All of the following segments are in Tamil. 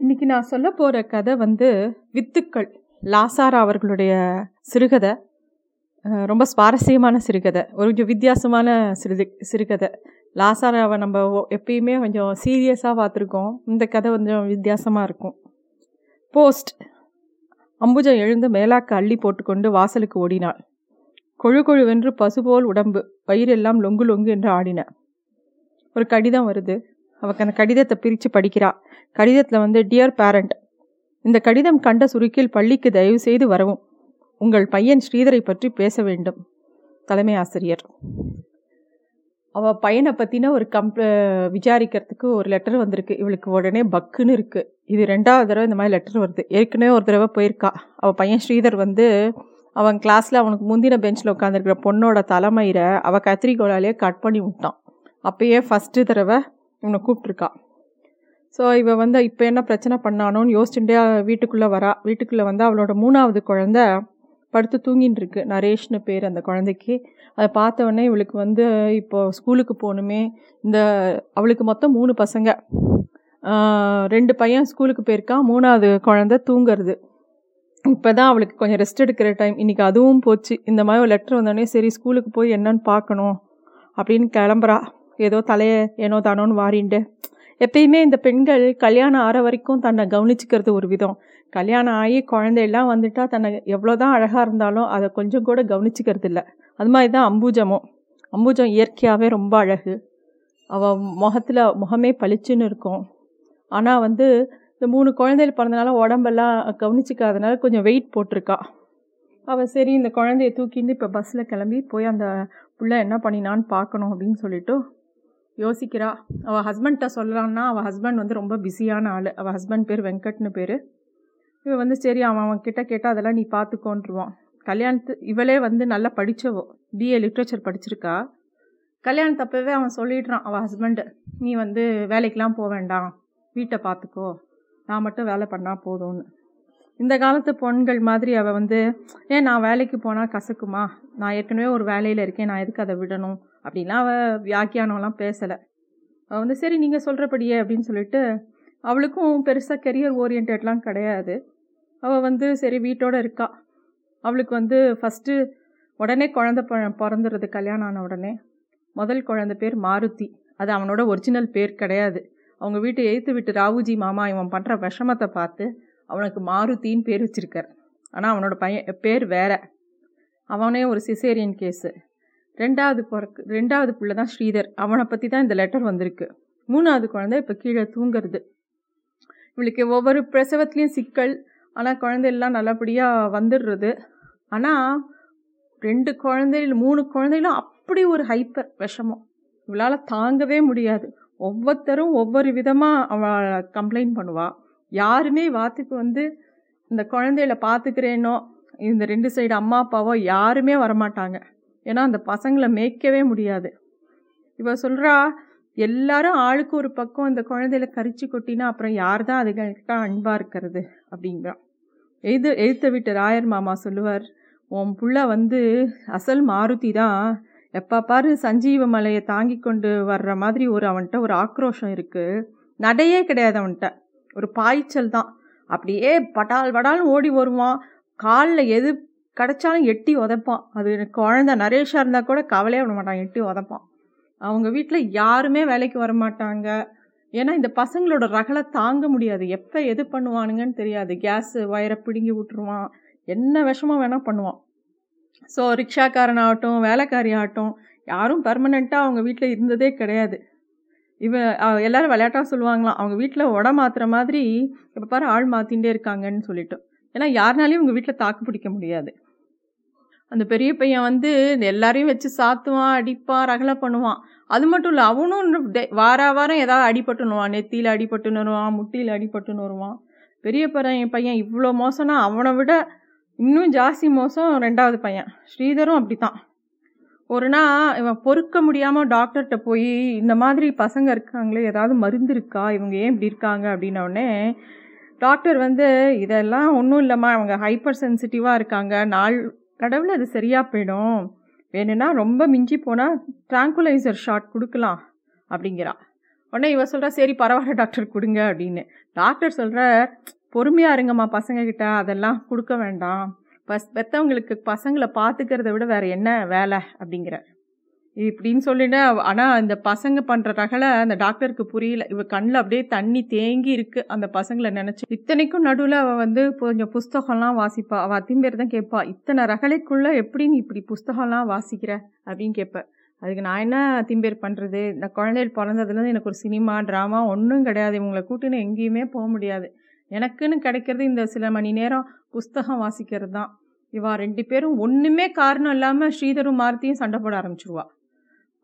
இன்னைக்கு நான் சொல்ல போகிற கதை வந்து வித்துக்கள். லாசாரா அவர்களுடைய சிறுகதை. ரொம்ப சுவாரஸ்யமான சிறுகதை. ஒரு கொஞ்சம் வித்தியாசமான சிறுது சிறுகதை. லாசாராவை நம்ம எப்பயுமே கொஞ்சம் சீரியஸாக பார்த்துருக்கோம். இந்த கதை கொஞ்சம் வித்தியாசமாக இருக்கும். போஸ்ட் அம்புஜம் எழுந்து மேலாக்க அள்ளி போட்டுக்கொண்டு வாசலுக்கு ஓடினாள். கொழு கொழுவென்று பசுபோல் உடம்பு வயிறெல்லாம் லொங்கு லொங்கு என்று ஆடின. ஒரு கடிதம் வருது. அவக்கு அந்த கடிதத்தை பிரித்து படிக்கிறா. கடிதத்தில் வந்து டியர் பேரண்ட் இந்த கடிதம் கண்ட சுருக்கில் பள்ளிக்கு தயவு செய்து வரவும். உங்கள் பையன் ஸ்ரீதரை பற்றி பேச வேண்டும். தலைமை ஆசிரியர். அவ பையனை பற்றின ஒரு கம்ப்ள விசாரிக்கிறதுக்கு ஒரு லெட்டர் வந்திருக்கு. இவளுக்கு உடனே பக்குன்னு இருக்குது இது ரெண்டாவது தடவை இந்த மாதிரி லெட்டர் வருது. ஏற்கனவே ஒரு தடவை போயிருக்கா. அவள் பையன் ஸ்ரீதர் வந்து அவன் கிளாஸில் அவனுக்கு முந்தின பெஞ்சில் உட்காந்துருக்கிற பொண்ணோட தலைமையில் அவள் கத்திரிக்கோளாலே கட் பண்ணி விட்டான். அப்பயே ஃபஸ்ட்டு தடவை இவனை கூப்பிட்ருக்கா ஸோ இவ வந்து இப்போ என்ன பிரச்சனை பண்ணானோன்னு யோசிச்சுட்டே வீட்டுக்குள்ளே வரா. வீட்டுக்குள்ளே வந்து அவளோட மூணாவது குழந்த படுத்து தூங்கின்னு இருக்கு. நரேஷ்னு பேர் அந்த குழந்தைக்கு. அதை பார்த்தவொடனே இவளுக்கு வந்து இப்போ ஸ்கூலுக்கு போகணுமே. இந்த அவளுக்கு மொத்தம் மூணு பசங்க. ரெண்டு பையன் ஸ்கூலுக்கு போயிருக்கான் மூணாவது குழந்த தூங்குறது. இப்போ தான் அவளுக்கு கொஞ்சம் ரெஸ்ட் எடுக்கிற டைம் இன்றைக்கி அதுவும் போச்சு. இந்த மாதிரி ஒரு லெட்டர் வந்தோடனே சரி ஸ்கூலுக்கு போய் என்னன்னு பார்க்கணும் அப்படின்னு கிளம்புறா. ஏதோ தலையை ஏனோ தானோன்னு வாரிண்டு. எப்பயுமே இந்த பெண்கள் கல்யாணம் ஆற வரைக்கும் தன்னை கவனிச்சுக்கிறது ஒரு விதம். கல்யாணம் ஆகி குழந்தையெல்லாம் வந்துட்டா தன்னை எவ்வளோதான் அழகாக இருந்தாலும் அதை கொஞ்சம் கூட கவனிச்சுக்கிறது இல்லை அது மாதிரி தான் அம்பூஜமும் அம்பூஜம் இயற்கையாகவே ரொம்ப அழகு. அவள் முகத்தில் முகமே பளிச்சுன்னு இருக்கும். ஆனால் வந்து இந்த மூணு குழந்தைகள் பிறந்தனால உடம்பெல்லாம் கவனிச்சிக்காதனால கொஞ்சம் வெயிட் போட்டிருக்கா. அவள் சரி இந்த குழந்தைய தூக்கிட்டு இப்போ பஸ்ஸில் கிளம்பி போய் அந்த புள்ள என்ன பண்ணினான்னு பார்க்கணும் அப்படின்னு சொல்லிவிட்டு யோசிக்கிறா. அவள் ஹஸ்பண்ட்ட சொல்லலான்னா அவள் ஹஸ்பண்ட் வந்து ரொம்ப பிஸியான ஆள். அவள் ஹஸ்பண்ட் பேர் வெங்கட்னு பேர். இவள் வந்து சரி அவன் அவன் கிட்ட கேட்டால் அதெல்லாம் நீ பார்த்துக்கோன்றுவான் கல்யாணத்து இவளே வந்து நல்லா படித்தவோ பிஏ லிட்ரேச்சர் படிச்சிருக்கா. கல்யாணத்தப்பவே அவன் சொல்லிடுறான் அவள் ஹஸ்பண்டு நீ வந்து வேலைக்கெலாம் போக வேண்டாம். வீட்டை பார்த்துக்கோ நான் மட்டும் வேலை பண்ணால் போதும்னு. இந்த காலத்து பொண்கள் மாதிரி அவள் வந்து ஏன் நான் வேலைக்கு போனால் கசக்குமா? நான் ஏற்கனவே ஒரு வேலையில் இருக்கேன் நான் எதுக்கு அதை விடணும்? அப்படின்லாம் அவள் வியாக்கியானம்லாம் பேசலை. அவள் வந்து சரி நீங்கள் சொல்கிறபடியே அப்படின்னு சொல்லிட்டு அவளுக்கும் பெருசாக கெரியர் ஓரியன்டெட்லாம் கிடையாது. அவள் வந்து சரி வீட்டோட இருக்கா. அவளுக்கு வந்து ஃபஸ்ட்டு உடனே குழந்த ப- பிறந்துடுறது கல்யாணம் ஆன உடனே முதல் குழந்த பேர் மாருதி. அது அவனோட ஒரிஜினல் பேர் கிடையாது. அவங்க வீட்டை எய்த்து விட்டு ராவுஜி மாமா இவன் பண்ணுற விஷமத்தை பார்த்து அவனுக்கு மாருதின்னு பேர் வச்சிருக்கார். ஆனால் அவனோட பையன் பேர் வேற. அவனே ஒரு சிசேரியன் கேஸு ரெண்டாவது பிறக்கு ரெண்டாவது பிள்ளை தான் ஸ்ரீதர். அவனை பற்றி தான் இந்த லெட்டர் வந்திருக்கு. மூணாவது குழந்தை இப்போ கீழே தூங்குறது. இவளுக்கு ஒவ்வொரு பிரசவத்துலேயும் சிக்கல். ஆனால் குழந்தையெல்லாம் நல்லபடியாக வந்துடுறது. ஆனால் ரெண்டு குழந்தைகள் மூணு குழந்தைகளும் அப்படி ஒரு ஹைப்பர் விஷமம். இவளால் தாங்கவே முடியாது. ஒவ்வொருத்தரும் ஒவ்வொரு விதமாக அவள் கம்ப்ளைண்ட் பண்ணுவாள் யாருமே வாத்துக்கு வந்து இந்த குழந்தையில பார்த்துக்கிறேனோ இந்த ரெண்டு சைடு அம்மா அப்பாவோ யாருமே வரமாட்டாங்க. ஏன்னா அந்த பசங்களை மேய்க்கவே முடியாது. இவ சொல்கிறா எல்லாரும் ஆளுக்கு ஒரு பக்கம் அந்த குழந்தையில கரிச்சு கொட்டினா அப்புறம் யார் தான் அதுகிட்ட அன்பாக இருக்கிறது அப்படிங்கிறான் எழுது எழுத்த விட்டு ராயர் மாமா சொல்லுவார் உன் புள்ள வந்து அசல் மாருதி தான். எப்போ பாரு சஞ்சீவ மலையை தாங்கி கொண்டு வர்ற மாதிரி ஒரு அவன்கிட்ட ஒரு ஆக்ரோஷம் இருக்குது நடையே கிடையாது அவன்கிட்ட. ஒரு பாய்ச்சல் தான். அப்படியே பட்டால் படால்னு ஓடி வருவான். காலில் எது கிடைச்சாலும் எட்டி உதைப்பான். அது குழந்த நரேஷாக இருந்தால் கூட கவலையே விட மாட்டான். எட்டி உதைப்பான். அவங்க வீட்டில் யாருமே வேலைக்கு வர மாட்டாங்க. ஏன்னா இந்த பசங்களோட ரகலை தாங்க முடியாது. எப்போ எது பண்ணுவானுங்கன்னு தெரியாது. கேஸு வயரை பிடுங்கி விட்டுருவான். என்ன விஷமம் வேணால் பண்ணுவான். ஸோ ரிக்ஷாக்காரன் ஆகட்டும் வேலைக்காரி ஆகட்டும் யாரும் பர்மனெண்ட்டாக அவங்க வீட்டில் இருந்ததே கிடையாது. இவன் எல்லாரும் விளையாட்டாக சொல்லுவாங்களாம். அவங்க வீட்டில் உட மாத்துற மாதிரி இப்போ பாரு ஆள் மாற்றிகிட்டே இருக்காங்கன்னு சொல்லிட்டு. ஏன்னா யாருனாலையும் உங்கள் வீட்டில் தாக்கு பிடிக்க முடியாது. அந்த பெரிய பையன் வந்து எல்லாரையும் வச்சு சாத்துவான் அடிப்பான் ரகலை பண்ணுவான். அது மட்டும் இல்லை அவனும் டெ- வார வாரம் ஏதாவது அடிபட்டுனுவான் நெத்தியில் அடிபட்டுன்னு வருவான் முட்டியில் அடிபட்டுன்னு வருவான். பெரிய பையன் பையன் இவ்வளோ மோசம்னா அவனை விட இன்னும் ஜாஸ்தி மோசம் ரெண்டாவது பையன். ஸ்ரீதரும் அப்படி தான் ஒரு நாள் இவன் பொறுக்க முடியாமல் டாக்டர்கிட்ட போய் இந்த மாதிரி பசங்க இருக்காங்களே ஏதாவது மருந்து இருக்கா? இவங்க ஏன் இப்படி இருக்காங்க? அப்படின்னோடனே டாக்டர் வந்து இதெல்லாம் ஒன்றும் இல்லைம்மா அவங்க ஹைப்பர் சென்சிட்டிவாக இருக்காங்க. நாள் கடவுள் அது சரியாக போயிடும். வேணும்னா ரொம்ப மிஞ்சி போனால் ட்ராங்குலைசர் ஷாட் கொடுக்கலாம் அப்படிங்கிறா. உடனே இவ சொல்கிறா சரி பரவாயில்ல டாக்டர் கொடுங்க அப்படின்னு. டாக்டர் சொல்கிற பொறுமையாக இருங்கம்மா பசங்கக்கிட்ட அதெல்லாம் கொடுக்க வேண்டாம். பஸ் பெற்றவங்களுக்கு பசங்களை பார்த்துக்கிறத விட வேறு என்ன வேலை அப்படிங்கிற. இப்படின்னு சொல்லிட்டு ஆனால் அந்த பசங்க பண்ணுற ரகலை அந்த டாக்டருக்கு புரியல. இவ கண்ணில் அப்படியே தண்ணி தேங்கி இருக்கு. அந்த பசங்களை நினச்சி இத்தனைக்கும் நடுவில் அவள் வந்து கொஞ்சம் புஸ்தகம்லாம் வாசிப்பா. அவள் அத்திம்பேர் தான் கேட்பா இத்தனை ரகலைக்குள்ளே எப்படி நீ இப்படி புஸ்தகம்லாம் வாசிக்கிற அப்படின்னு கேட்பேன் அதுக்கு நான் என்ன திம்பேர் பண்ணுறது இந்த குழந்தைகள் பிறந்ததுலேருந்து எனக்கு ஒரு சினிமா ட்ராமா ஒன்றும் கிடையாது. இவங்களை கூட்டின்னு எங்கேயுமே போக முடியாது. எனக்குன்னு கிடைக்கிறது இந்த சில மணி நேரம் புஸ்தகம் வாசிக்கிறது தான். இவா ரெண்டு பேரும் ஒன்றுமே காரணம் இல்லாமல் ஸ்ரீதரும் மாருத்தியும் சண்டை போட ஆரம்பிச்சிருவா.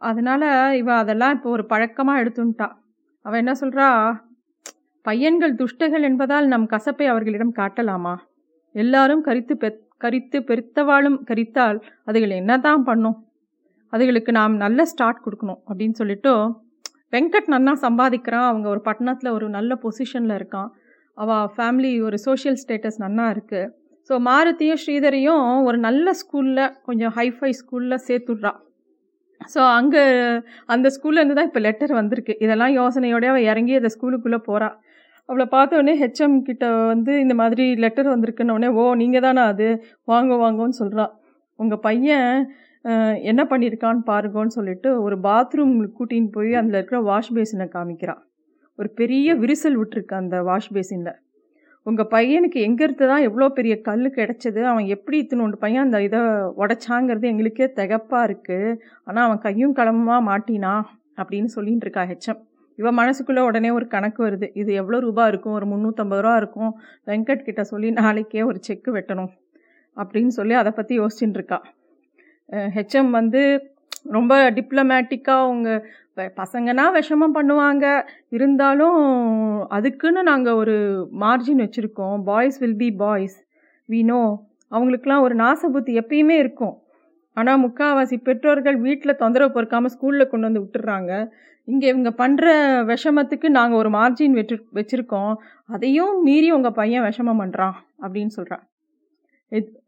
அதனால் இவ அதெல்லாம் இப்போ ஒரு பழக்கமாக எடுத்துட்டா அவள் என்ன சொல்கிறா பையன்கள் துஷ்டகள் என்பதால் நம் கசப்பை அவர்களிடம் காட்டலாமா? எல்லாரும் கரித்து பெ கரித்து பெருத்தவாளும் கரித்தால் அதுகள் என்ன தான் பண்ணும்? அதுகளுக்கு நாம் நல்ல ஸ்டார்ட் கொடுக்கணும் அப்படின்னு சொல்லிட்டு வெங்கட் நன்னா சம்பாதிக்கிறான். அவங்க ஒரு பட்டணத்தில் ஒரு நல்ல பொசிஷனில் இருக்கான். அவள் ஃபேமிலி ஒரு சோஷியல் ஸ்டேட்டஸ் நன்னா இருக்குது ஸோ மாருதியும் ஸ்ரீதரையும் ஒரு நல்ல ஸ்கூலில் கொஞ்சம் ஹைஃபை ஸ்கூலில் சேர்த்துட்றா. ஸோ அங்கே அந்த ஸ்கூல்லேருந்து தான் இப்போ லெட்டர் வந்திருக்கு. இதெல்லாம் யோசனையோடய அவள் இறங்கி அந்த ஸ்கூலுக்குள்ளே போகிறாள் அவளை பார்த்தோடனே ஹெச்எம் கிட்ட வந்து இந்த மாதிரி லெட்டர் வந்திருக்குன்னொடனே ஓ நீங்கள் தானே அது? வாங்க வாங்கன்னு சொல்கிறான் உங்கள் பையன் என்ன பண்ணியிருக்கான்னு பாருங்கன்னு சொல்லிட்டு ஒரு பாத்ரூம் கூட்டின்னு போய் அதில் இருக்கிற வாஷ் பேசினை காமிக்கிறான் ஒரு பெரிய விரிசல் விட்டுருக்கு அந்த வாஷ் பேசினில். உங்கள் பையனுக்கு எங்கேருந்து தான் எவ்வளோ பெரிய கல் கிடச்சது அவன் எப்படி இத்தினோண்டு பையன் அந்த இதை உடச்சாங்கிறது எங்களுக்கே திகப்பாக இருக்குது ஆனால் அவன் கையும் கிளம்பமாக மாட்டினா அப்படின்னு சொல்லின்னு இருக்கா ஹெச்எம். இவன் மனசுக்குள்ளே உடனே ஒரு கணக்கு வருது. இது எவ்வளோ ரூபா இருக்கும்? ஒரு முந்நூற்றம்பது ரூபா இருக்கும். வெங்கட் கிட்ட சொல்லி நாளைக்கே ஒரு செக்கு வெட்டணும் அப்படின்னு சொல்லி அதை பற்றி யோசிச்சுட்டு இருக்கா. ஹெச்எம் வந்து ரொம்ப டிப்ளமேட்டிக்காக அவங்க இப்போ பசங்கன்னா விஷமம் பண்ணுவாங்க. இருந்தாலும் அதுக்குன்னு நாங்கள் ஒரு மார்ஜின் வச்சுருக்கோம். Boys will be boys we know அவங்களுக்குலாம் ஒரு நாசபுத்தி எப்பயுமே இருக்கும். ஆனால் முக்கால்வாசி பெற்றோர்கள் வீட்டில் தொந்தரவு பொறுக்காமல் ஸ்கூலில் கொண்டு வந்து விட்டுறாங்க. இங்கே இவங்க பண்ணுற விஷமத்துக்கு நாங்கள் ஒரு மார்ஜின் வெற்று வச்சுருக்கோம். அதையும் மீறி உங்கள் பையன் விஷமம் பண்ணுறான் அப்படின்னு சொல்கிறான்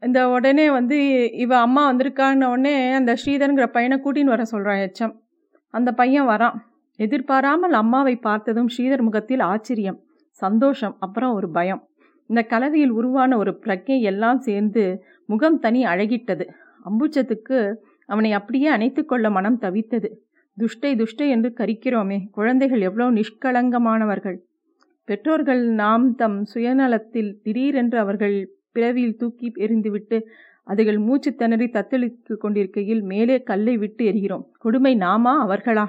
இந்த உடனே வந்து இவ அம்மா வந்திருக்கான்னு உடனே அந்த ஸ்ரீதருங்கிற பையனை கூட்டின்னு வர சொல்கிறான் எச்சம் அந்த பையன் வரான். எதிர்பாராமல் அம்மாவை பார்த்ததும் ஸ்ரீதர் முகத்தில் ஆச்சரியம் சந்தோஷம் அப்புறம் ஒரு பயம். இந்த கலவையில் உருவான ஒரு பிரஜை எல்லாம் சேர்ந்து முகம் தனி அழகிட்டது. அம்புச்சத்துக்கு அவனை அப்படியே அணைத்து கொள்ள மனம் தவித்தது. துஷ்டை துஷ்டை என்று கரிக்கிறோமே குழந்தைகள் எவ்வளோ நிஷ்கலங்கமானவர்கள் பெற்றோர்கள் நாம் தம் சுயநலத்தில் திடீரென்று அவர்கள் பிறவியில் தூக்கி எறிந்துவிட்டு அதுகள் மூச்சு திணறி தத்தளித்து கொண்டிருக்கையில் மேலே கல்லை விட்டு எரிகிறோம் கொடுமை நாமா? அவர்களா?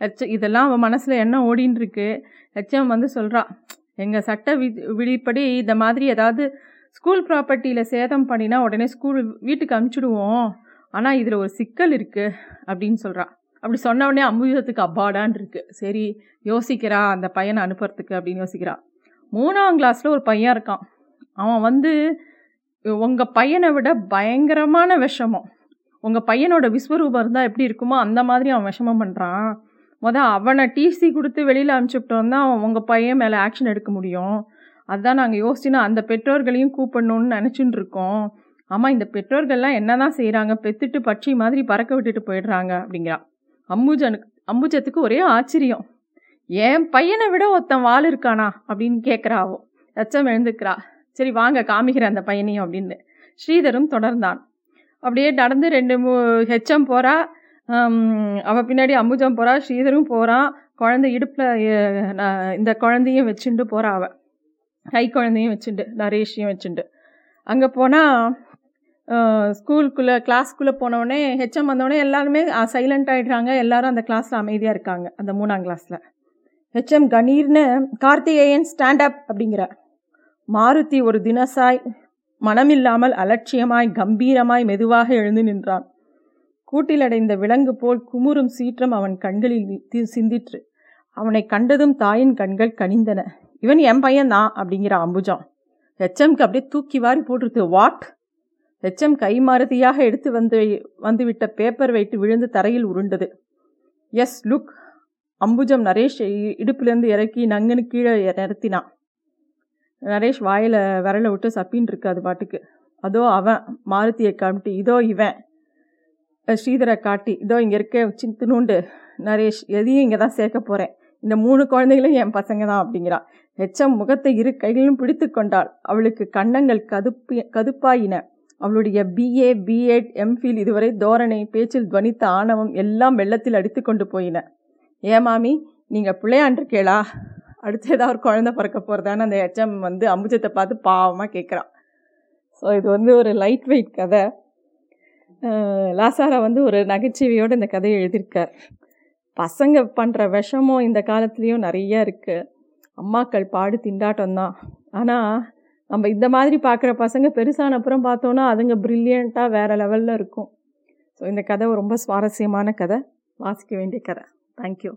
ஹெச் இதெல்லாம் அவன் மனசில் என்ன ஓடின்னு இருக்கு எச்சம் வந்து சொல்கிறா எங்கள் சட்ட வி விழிப்படி இந்த மாதிரி ஏதாவது ஸ்கூல் ப்ராப்பர்ட்டியில் சேதம் பண்ணினா உடனே ஸ்கூல் வீட்டுக்கு அனுப்பிச்சிடுவோம் ஆனால் இதில் ஒரு சிக்கல் இருக்குது அப்படின்னு சொல்கிறா அப்படி சொன்ன உடனே அமுதத்துக்கு அப்பாடான் இருக்கு சரி யோசிக்கிறா அந்த பையனை அனுப்புறதுக்கு அப்படின்னு யோசிக்கிறா. மூணாம் கிளாஸில் ஒரு பையன் இருக்கான். அவன் வந்து உங்கள் பையனை விட பயங்கரமான விஷமம். உங்கள் பையனோட விஸ்வரூபம் இருந்தால் எப்படி இருக்குமோ அந்த மாதிரி அவன் விஷமம் பண்ணுறான் மொதல் அவனை டிசி கொடுத்து வெளியில் அனுப்பிச்சுட்டோம் தான் அவன் உங்கள் பையன் மேலே ஆக்ஷன் எடுக்க முடியும். அதுதான் நாங்கள் யோசிச்சுன்னா அந்த பெற்றோர்களையும் கூப்பிடணும்னு நினச்சின்னு இருக்கோம். ஆமாம் இந்த பெற்றோர்கள்லாம் என்ன தான் செய்கிறாங்க பெத்துட்டு பட்சி மாதிரி பறக்க விட்டுட்டு போயிடுறாங்க அப்படிங்கிறா. அம்புஜனுக்கு அம்புஜத்துக்கு ஒரே ஆச்சரியம். என் பையனை விட ஒருத்தன் வாழ் இருக்கானா அப்படின்னு கேட்குறாவோ லட்சம் எழுந்துக்கிறா. சரி வாங்க காமிக்கிறேன் அந்த பையனையும் அப்படின்னு ஸ்ரீதரும் தொடர்ந்தான். அப்படியே நடந்து ரெண்டு மூ ஹெச்எம் போகிறா அவள் பின்னாடி அம்புஜம் போகிறா ஸ்ரீதரும் போகிறான் குழந்தை இடுப்பில் இந்த குழந்தையும் வச்சுட்டு போகிறா அவள் கை குழந்தையும் வச்சுண்டு நரேஷையும் வச்சுண்டு. அங்கே போனால் ஸ்கூலுக்குள்ளே கிளாஸ்க்குள்ளே போனவுடனே ஹெச்எம் வந்தோடனே எல்லாருமே சைலண்ட் ஆகிடுறாங்க எல்லாரும் அந்த கிளாஸில் அமைதியாக இருக்காங்க அந்த மூணாம் கிளாஸில் ஹெச்எம் கணீர்னு கார்த்திகேயன் ஸ்டாண்ட் அப் அப்படிங்கிற மாருதி ஒரு தினசாய் மனமில்லாமல் அலட்சியமாய் கம்பீரமாய் மெதுவாக எழுந்து நின்றான். கூட்டிலடைந்த விலங்கு போல் குமுறும் சீற்றம் அவன் கண்களில் சிந்திற்று. அவனை கண்டதும் தாயின் கண்கள் கனிந்தன. இவன் என் பையன் தான் அப்படிங்கிற அம்புஜம். ஹெச்எம்க்கு அப்படியே தூக்கி வாரி போட்டுருது வாட்? ஹெச்எம் கை மாறுதியாக எடுத்து வந்து வந்துவிட்ட பேப்பர் வைத்து விழுந்து தரையில் உருண்டது. எஸ் லுக் அம்புஜம் நரேஷ் இடுப்பிலிருந்து இறக்கி நங்கனு கீழே நிறுத்தினான். நரேஷ் வாயில் விரலை விட்டு சப்பின்னு இருக்கு அது பாட்டுக்கு. அதோ அவன் மாருதியை காமிட்டு இதோ இவன். ஸ்ரீதரை காட்டி இதோ இங்கே இருக்க சித்துணுண்டு நரேஷ் எதையும் இங்கே தான் சேர்க்க போகிறேன் இந்த மூணு குழந்தைகளும் என் பசங்க தான் அப்படிங்கிறான். ஹெச்எம் முகத்தை இரு கைகளிலும் பிடித்து கொண்டாள். அவளுக்கு கன்னங்கள் கதுப்பி கதுப்பாயின. அவளுடைய பிஏ பிஎட் எம்ஃபில் இதுவரை தோரணை பேச்சில் துவனித்த ஆணவம் எல்லாம் வெள்ளத்தில் அடித்து கொண்டு போயின. மாமி நீங்கள் பிள்ளையாண்டிருக்கேளா அடுத்து ஏதாவது ஒரு குழந்தை பிறக்க போகிறதான்னு அந்த ஹெச்எம் வந்து அம்புஜத்தை பார்த்து பாவமாக கேட்குறான் ஸோ இது வந்து ஒரு லைட் வெயிட் கதை. லாசாரா வந்து ஒரு நகைச்சுவையோடு இந்த கதையை எழுதியிருக்கார். பசங்க பண்ணுற விஷமும் இந்த காலத்துலேயும் நிறைய இருக்குது அம்மாக்கள் பாடு திண்டாட்டம் தான். ஆனால் நம்ம இந்த மாதிரி பார்க்குற பசங்க பெருசான அப்புறம் பார்த்தோன்னா அதுங்க ப்ரில்லியண்ட்டாக வேறு லெவலில் இருக்கும். ஸோ இந்த கதை ரொம்ப சுவாரஸ்யமான கதை. வாசிக்க வேண்டிய கதை. தேங்க்யூ